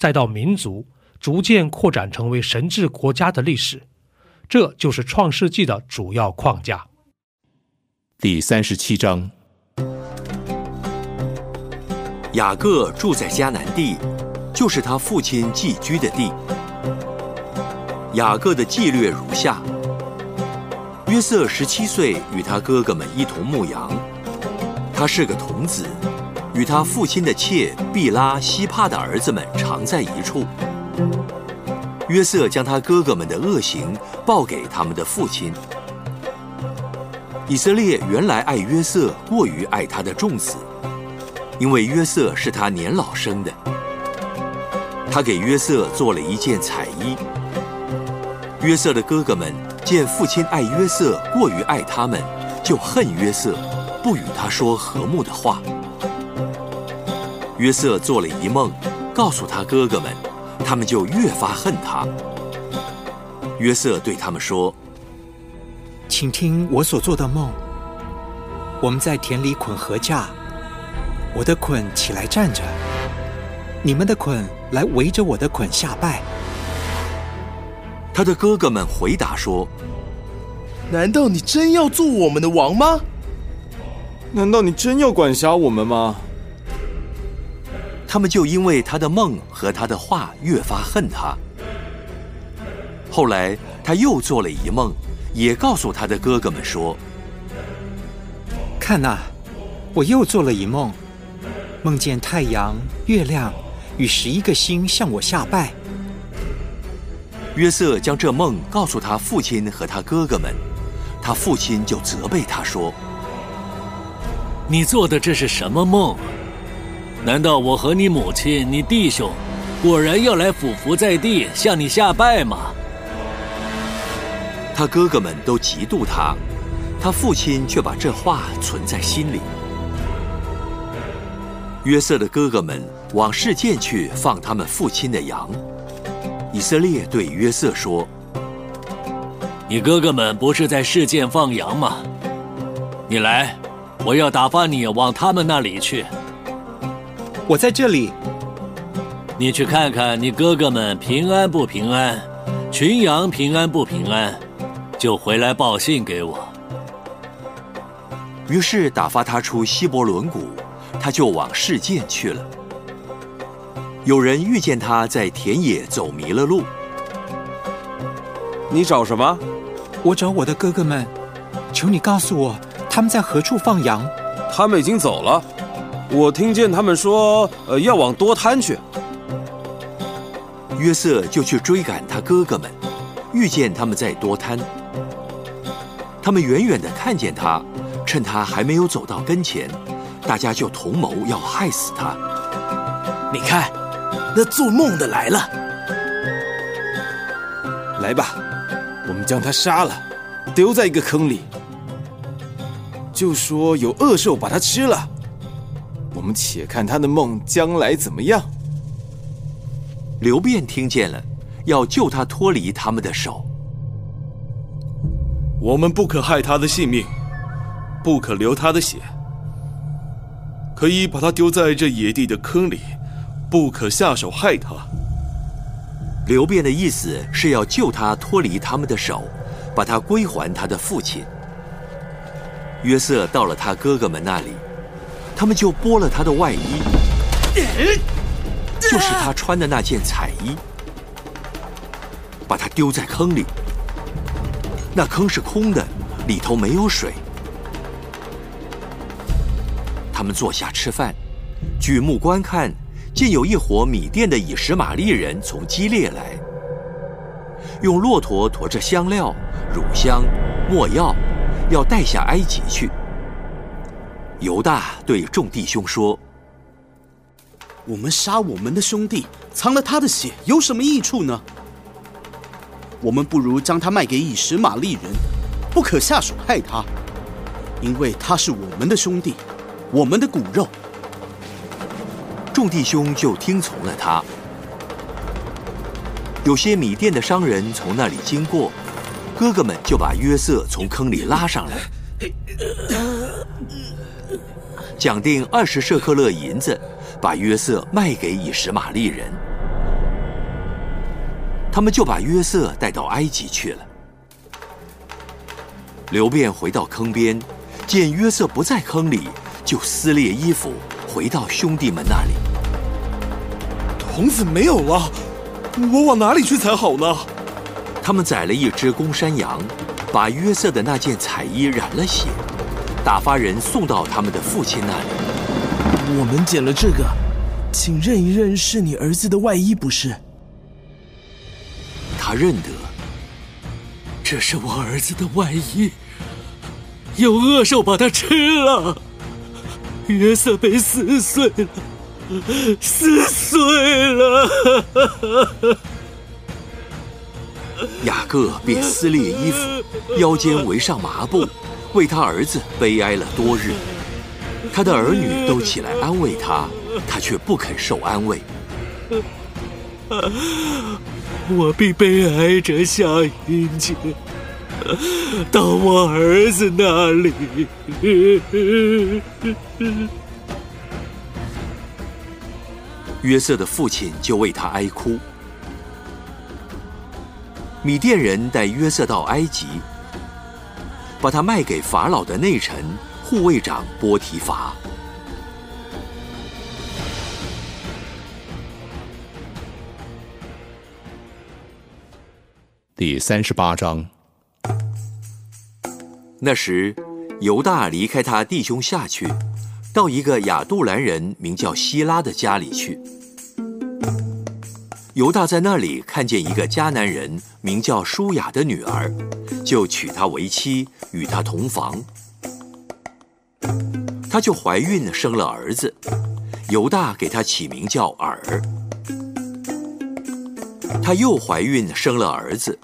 再到民族逐渐扩展成为神治国家的历史，这就是创世纪的主要框架。第三十七章，雅各住在迦南地，就是他父亲寄居的地。雅各的纪略如下：约瑟十七岁，与他哥哥们一同牧羊，他是个童子。与他父亲的妾毕拉、希帕的儿子们常在一处。约瑟将他哥哥们的恶行报给他们的父亲。以色列原来爱约瑟过于爱他的众子，因为约瑟是他年老生的。他给约瑟做了一件彩衣。约瑟的哥哥们见父亲爱约瑟过于爱他们，就恨约瑟，不与他说和睦的话。约瑟做了一梦，告诉他哥哥们，他们就越发恨他。约瑟对他们说：“请听我所做的梦。我们在田里捆禾架，我的捆起来站着，你们的捆来围着我的捆下拜。”他的哥哥们回答说：“难道你真要做我们的王吗？难道你真要管辖我们吗？”他们就因为他的梦和他的话越发恨他。后来他又做了一梦，也告诉他的哥哥们说：“看呐，我又做了一梦，梦见太阳、月亮与十一个星向我下拜。”约瑟将这梦告诉他父亲和他哥哥们，他父亲就责备他说：“你做的这是什么梦？”难道我和你母亲、你弟兄，果然要来俯伏在地向你下拜吗？他哥哥们都嫉妒他，他父亲却把这话存在心里。约瑟的哥哥们往世界去放他们父亲的羊。以色列对约瑟说：“你哥哥们不是在世界放羊吗？你来，我要打发你往他们那里去。”我在这里，你去看看你哥哥们平安不平安，群羊平安不平安，就回来报信给我。于是打发他出希伯伦谷，他就往世界去了。有人遇见他在田野走迷了路，你找什么？我找我的哥哥们，求你告诉我他们在何处放羊。他们已经走了。我听见他们说，呃，要往多滩去。约瑟就去追赶他哥哥们，遇见他们在多滩。他们远远的看见他，趁他还没有走到跟前，大家就同谋要害死他。你看，那做梦的来了。来吧，我们将他杀了，丢在一个坑里，就说有恶兽把他吃了。且看他的梦将来怎么样。刘辩听见了，要救他脱离他们的手。我们不可害他的性命，不可流他的血，可以把他丢在这野地的坑里，不可下手害他。刘辩的意思是要救他脱离他们的手，把他归还他的父亲。约瑟到了他哥哥们那里。他们就剥了他的外衣，就是他穿的那件彩衣，把他丢在坑里。那坑是空的，里头没有水。他们坐下吃饭，举目观看，见有一伙米甸的以实玛利人从基列来，用骆驼驮着香料、乳香、没药，要带下埃及去。犹大对众弟兄说：“我们杀我们的兄弟，藏了他的血，有什么益处呢？我们不如将他卖给以实玛利人，不可下手害他，因为他是我们的兄弟，我们的骨肉。”众弟兄就听从了他。有些米店的商人从那里经过，哥哥们就把约瑟从坑里拉上来，讲定二十舍克勒银子，把约瑟卖给以实玛利人。他们就把约瑟带到埃及去了。刘辩回到坑边，见约瑟不在坑里，就撕裂衣服，回到兄弟们那里。童子没有了，我往哪里去才好呢？他们宰了一只公山羊，把约瑟的那件彩衣染了血，打发人送到他们的父亲那里。我们捡了这个，请认一认是你儿子的外衣，不是？他认得，这是我儿子的外衣，有恶兽把它吃了。约瑟被撕碎了，撕碎了。雅各便撕裂衣服，腰间围上麻布，为他儿子悲哀了多日。他的儿女都起来安慰他，他却不肯受安慰。我必悲哀着下阴间，到我儿子那里。约瑟的父亲就为他哀哭。米甸人带约瑟到埃及，把他卖给法老的内臣护卫长波提乏。第三十八章。那时，犹大离开他弟兄下去，到一个亚杜兰人名叫希拉的家里去。犹大在那里看见一个迦南人名叫舒雅的女儿，就娶她为妻，与她同房。她就怀孕生了儿子，犹大给她起名叫尔。她又怀孕生了儿子，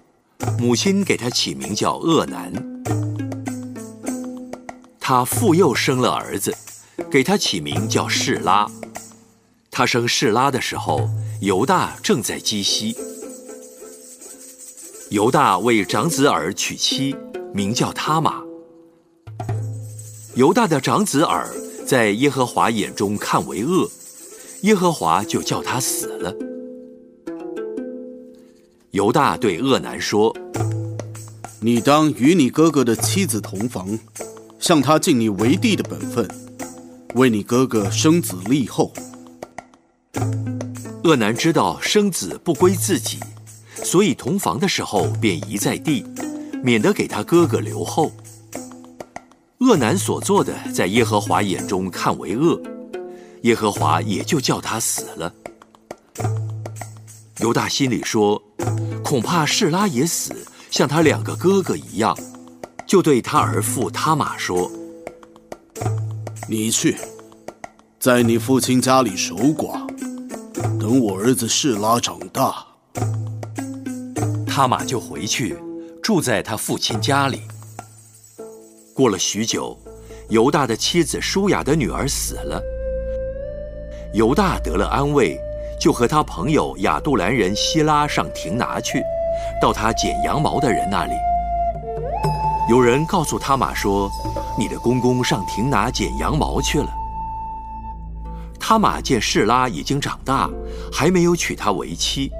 母亲给她起名叫厄南。她复又生了儿子，给他起名叫示拉。他生示拉的时候，犹大正在基西。犹大为长子尔娶妻，名叫他玛。犹大的长子尔在耶和华眼中看为恶，耶和华就叫他死了。犹大对恶男说：“你当与你哥哥的妻子同房，向他尽你为弟的本分，为你哥哥生子立后。”厄南知道生子不归自己，所以同房的时候便移在地，免得给他哥哥留后。厄南所做的，在耶和华眼中看为恶，耶和华也就叫他死了。犹大心里说：“恐怕示拉也死，像他两个哥哥一样。”就对他儿父他玛说：“你去，在你父亲家里守寡。”等我儿子示拉长大，他玛就回去住在他父亲家里。过了许久，犹大的妻子舒雅的女儿死了。犹大得了安慰，就和他朋友亚杜兰人希拉上亭拿去，到他剪羊毛的人那里。有人告诉他玛说：“你的公公上亭拿剪羊毛去了。”他玛见士拉已经长大，还没有娶她为妻，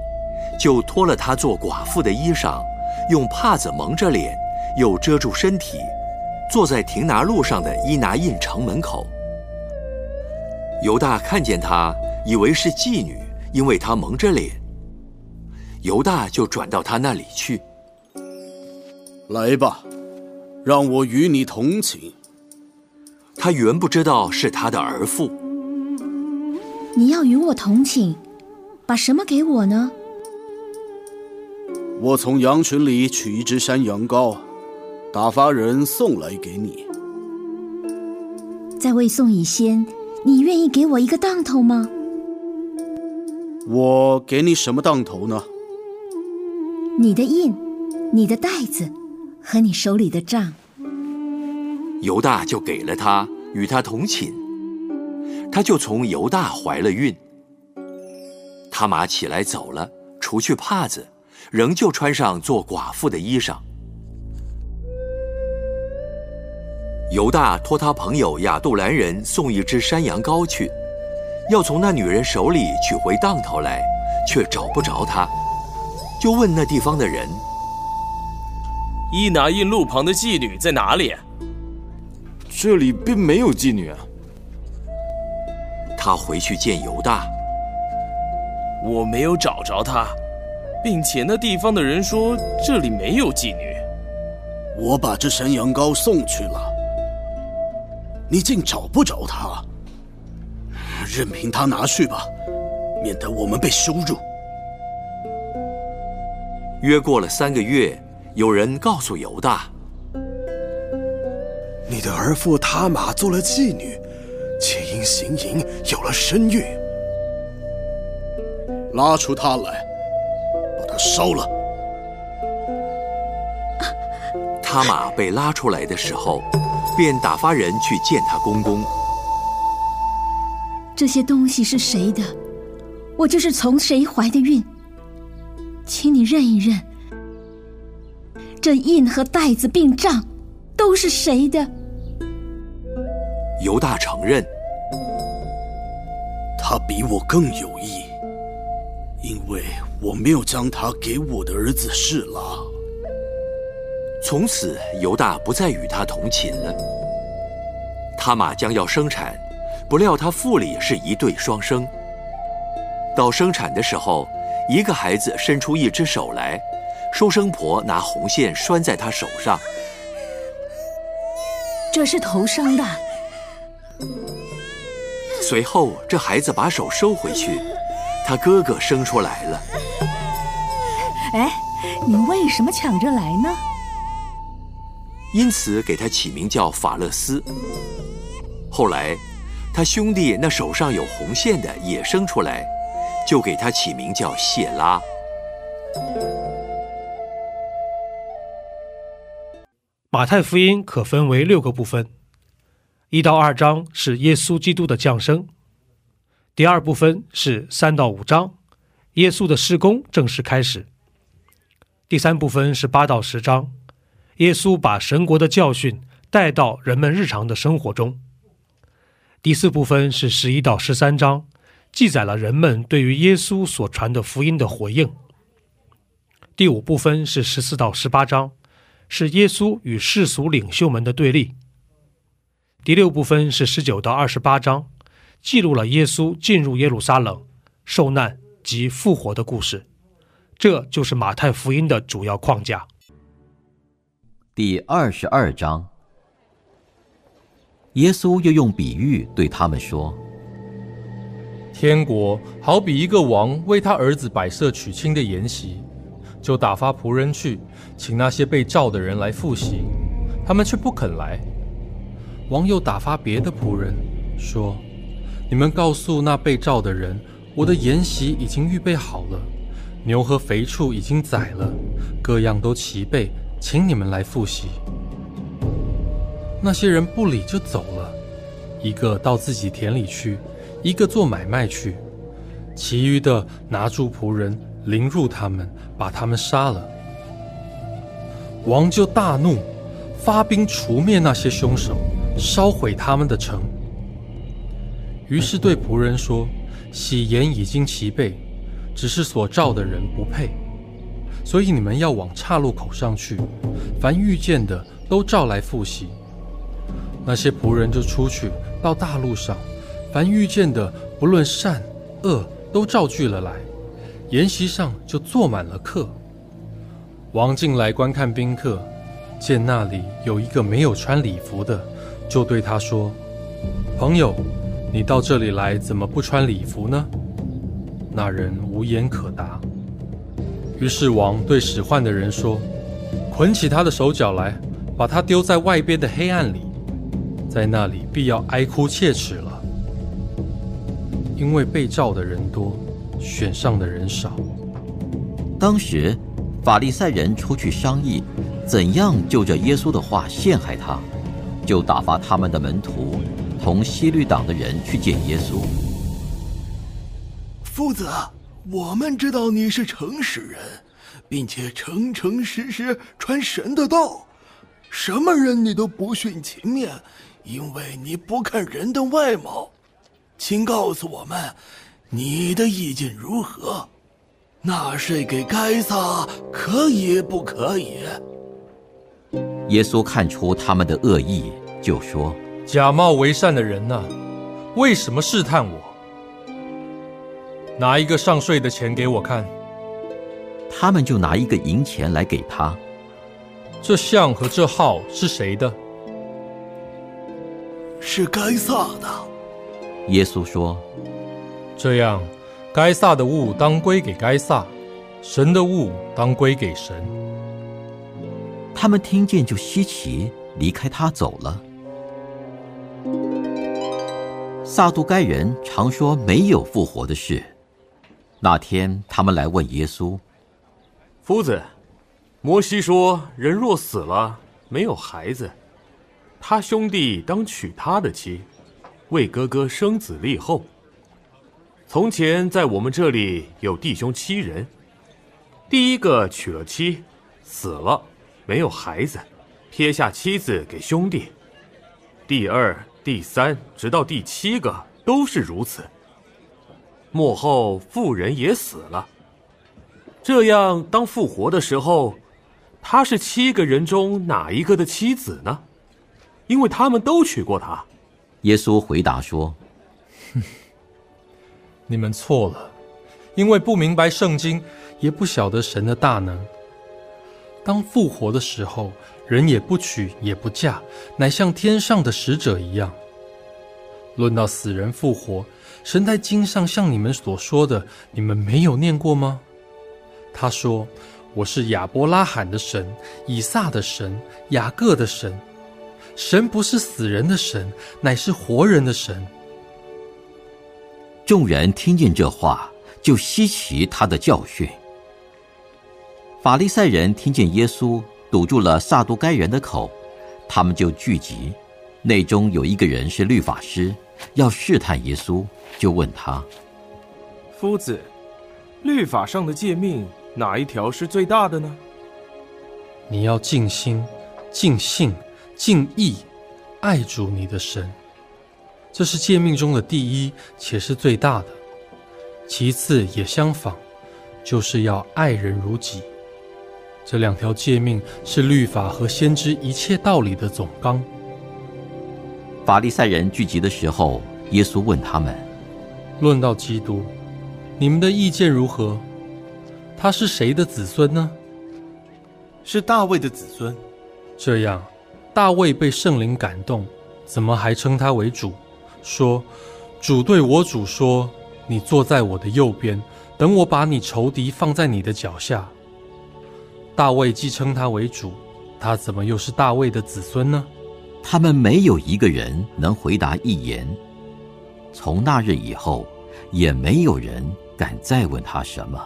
就脱了她做寡妇的衣裳，用帕子蒙着脸，又遮住身体，坐在亭拿路上的伊拿印城门口。犹大看见她，以为是妓女，因为他蒙着脸。犹大就转到他那里去。来吧，让我与你同寝。他原不知道是他的儿妇。你要与我同寝，把什么给我呢？我从羊群里取一只山羊羔，打发人送来给你。在未送以先，你愿意给我一个当头吗？我给你什么当头呢？你的印，你的袋子，和你手里的杖。犹大就给了他，与他同寝。他就从犹大怀了孕。他玛起来走了，除去帕子，仍旧穿上做寡妇的衣裳。犹大托他朋友亚杜兰人送一只山羊羔去，要从那女人手里取回当头来，却找不着他，就问那地方的人：“伊拿印路旁的妓女在哪里？”这里并没有妓女啊。他回去见犹大，我没有找着他，并且那地方的人说这里没有妓女。我把这山羊羔送去了。你竟找不着他，任凭他拿去吧，免得我们被羞辱。约过了三个月，有人告诉犹大：“你的儿妇他玛做了妓女，且因行淫有了身孕。拉出他来，把他烧了。”他马被拉出来的时候。便打发人去见他公公。这些东西是谁的？我就是从谁怀的孕，请你认一认。这印和袋子并账，都是谁的？犹大承认，他比我更有意，因为我没有将他给我的儿子示拉。从此，犹大不再与他同寝了。他马将要生产，不料他腹里是一对双生。到生产的时候，一个孩子伸出一只手来，收生婆拿红线拴在他手上。这是头生的。随后，这孩子把手收回去，他哥哥生出来了。哎，你为什么抢着来呢？因此给他起名叫法勒斯。后来，他兄弟那手上有红线的也生出来，就给他起名叫谢拉。马太福音可分为六个部分，一到二章是耶稣基督的降生，第二部分是三到五章，耶稣的施工正式开始，第三部分是八到十章。耶稣把神国的教训带到人们日常的生活中。第四部分是十一到十三章，记载了人们对于耶稣所传的福音的回应。第五部分是十四到十八章，是耶稣与世俗领袖们的对立。第六部分是十九到二十八章，记录了耶稣进入耶路撒冷、受难及复活的故事。这就是马太福音的主要框架。第二十二章，耶稣又用比喻对他们说：“天国好比一个王为他儿子摆设娶亲的筵席，就打发仆人去请那些被召的人来复习，他们却不肯来。王又打发别的仆人说：‘你们告诉那被召的人，我的筵席已经预备好了，牛和肥畜已经宰了，各样都齐备。’”请你们来复习。那些人不理就走了，一个到自己田里去，一个做买卖去，其余的拿住仆人，凌辱他们，把他们杀了。王就大怒，发兵除灭那些凶手，烧毁他们的城。于是对仆人说：“喜筵已经齐备，只是所召的人不配。”所以你们要往岔路口上去，凡遇见的都召来复习。那些仆人就出去到大路上，凡遇见的不论善恶都召聚了来，筵席上就坐满了客。王进来观看宾客，见那里有一个没有穿礼服的，就对他说：“朋友，你到这里来，怎么不穿礼服呢？”那人无言可答。于是王对使唤的人说：“捆起他的手脚来，把他丢在外边的黑暗里，在那里必要哀哭切齿了。”因为被召的人多，选上的人少。当时，法利赛人出去商议，怎样就着耶稣的话陷害他，就打发他们的门徒同西律党的人去见耶稣。夫子，我们知道你是诚实人，并且诚诚实实传神的道，什么人你都不徇情面，因为你不看人的外貌。请告诉我们，你的意见如何？纳税给该撒可以不可以？耶稣看出他们的恶意，就说：“假冒为善的人呐，为什么试探我？拿一个上税的钱给我看。”他们就拿一个银钱来给他。这像和这号是谁的？是该撒的。耶稣说：“这样，该撒的物当归给该撒，神的物当归给神。”他们听见就稀奇，离开他走了。撒都该人常说没有复活的事。那天，他们来问耶稣：“夫子，摩西说，人若死了没有孩子，他兄弟当娶他的妻。”为哥哥生子立后。从前在我们这里有弟兄七人，第一个娶了妻，死了，没有孩子，撇下妻子给兄弟。第二、第三，直到第七个都是如此。幕后妇人也死了。这样当复活的时候，他是七个人中哪一个的妻子呢？因为他们都娶过她。耶稣回答说：“哼，你们错了，因为不明白圣经，也不晓得神的大能。当复活的时候，人也不娶也不嫁，乃像天上的使者一样。论到死人复活，神在经上像你们所说的，你们没有念过吗？他说：‘我是亚伯拉罕的神，以撒的神，雅各的神。’”神不是死人的神，乃是活人的神。众人听见这话，就稀奇他的教训。法利赛人听见耶稣堵住了撒都该人的口，他们就聚集。内中有一个人是律法师，要试探耶稣，就问他：“夫子，律法上的诫命哪一条是最大的呢？”你要尽心、尽性。尽意，爱主你的神，这是诫命中的第一，且是最大的。其次也相仿，就是要爱人如己。这两条诫命是律法和先知一切道理的总纲。法利赛人聚集的时候，耶稣问他们：“论到基督，你们的意见如何？他是谁的子孙呢？是大卫的子孙。这样。”大卫被圣灵感动，怎么还称他为主？说：“主对我主说，你坐在我的右边，等我把你仇敌放在你的脚下。”大卫既称他为主，他怎么又是大卫的子孙呢？他们没有一个人能回答一言。从那日以后，也没有人敢再问他什么。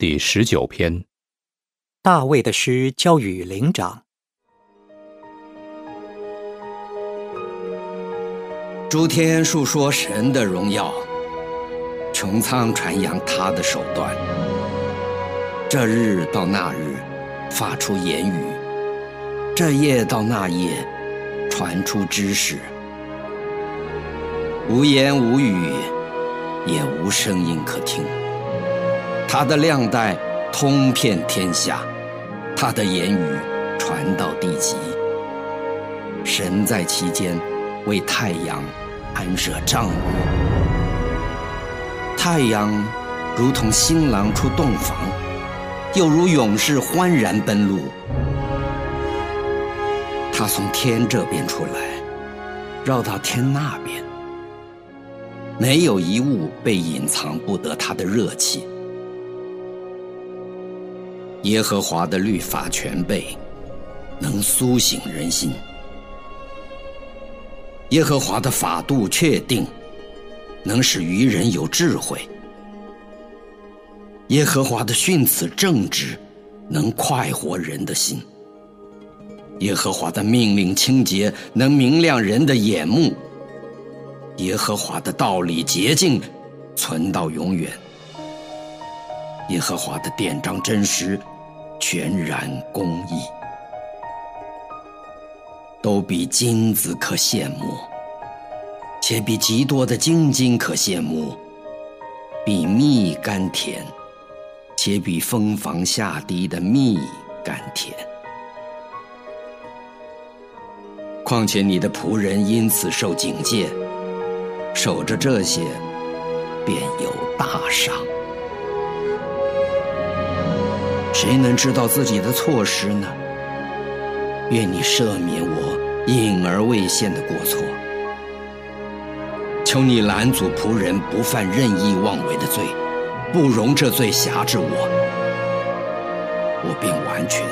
第十九篇。大卫的诗交与灵长。诸天述说神的荣耀，穹苍传扬他的手段。这日到那日，发出言语；这夜到那夜，传出知识。无言无语，也无声音可听。他的亮带通遍天下，他的言语传到地极。神在其间，为太阳安设帐幕。太阳如同新郎出洞房，又如勇士欢然奔路。他从天这边出来，绕到天那边，没有一物被隐藏不得他的热气。耶和华的律法全备，能苏醒人心；耶和华的法度确定，能使愚人有智慧；耶和华的训词正直，能快活人的心；耶和华的命令清洁，能明亮人的眼目；耶和华的道理洁净，存到永远；耶和华的典章真实。全然公义，都比金子可羡慕，且比极多的金金可羡慕，比蜜甘甜，且比蜂房下滴的蜜甘甜。况且你的仆人因此受警戒，守着这些，便有大赏。谁能知道自己的错失呢？愿你赦免我隐而未现的过错。求你拦阻仆人不犯任意妄为的罪，不容这罪辖制我，我便完全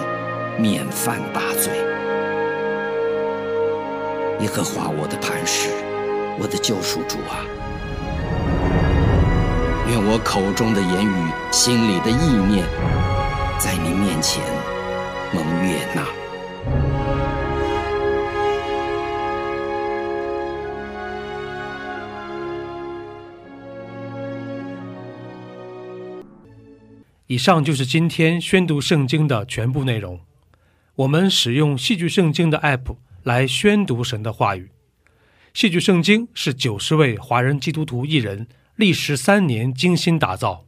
免犯大罪。耶和华我的磐石，我的救赎主啊！愿我口中的言语，心里的意念。在您面前蒙悦纳。以上就是今天宣读圣经的全部内容。我们使用戏剧圣经的 App 来宣读神的话语。戏剧圣经是九十位华人基督徒艺人历时三年精心打造。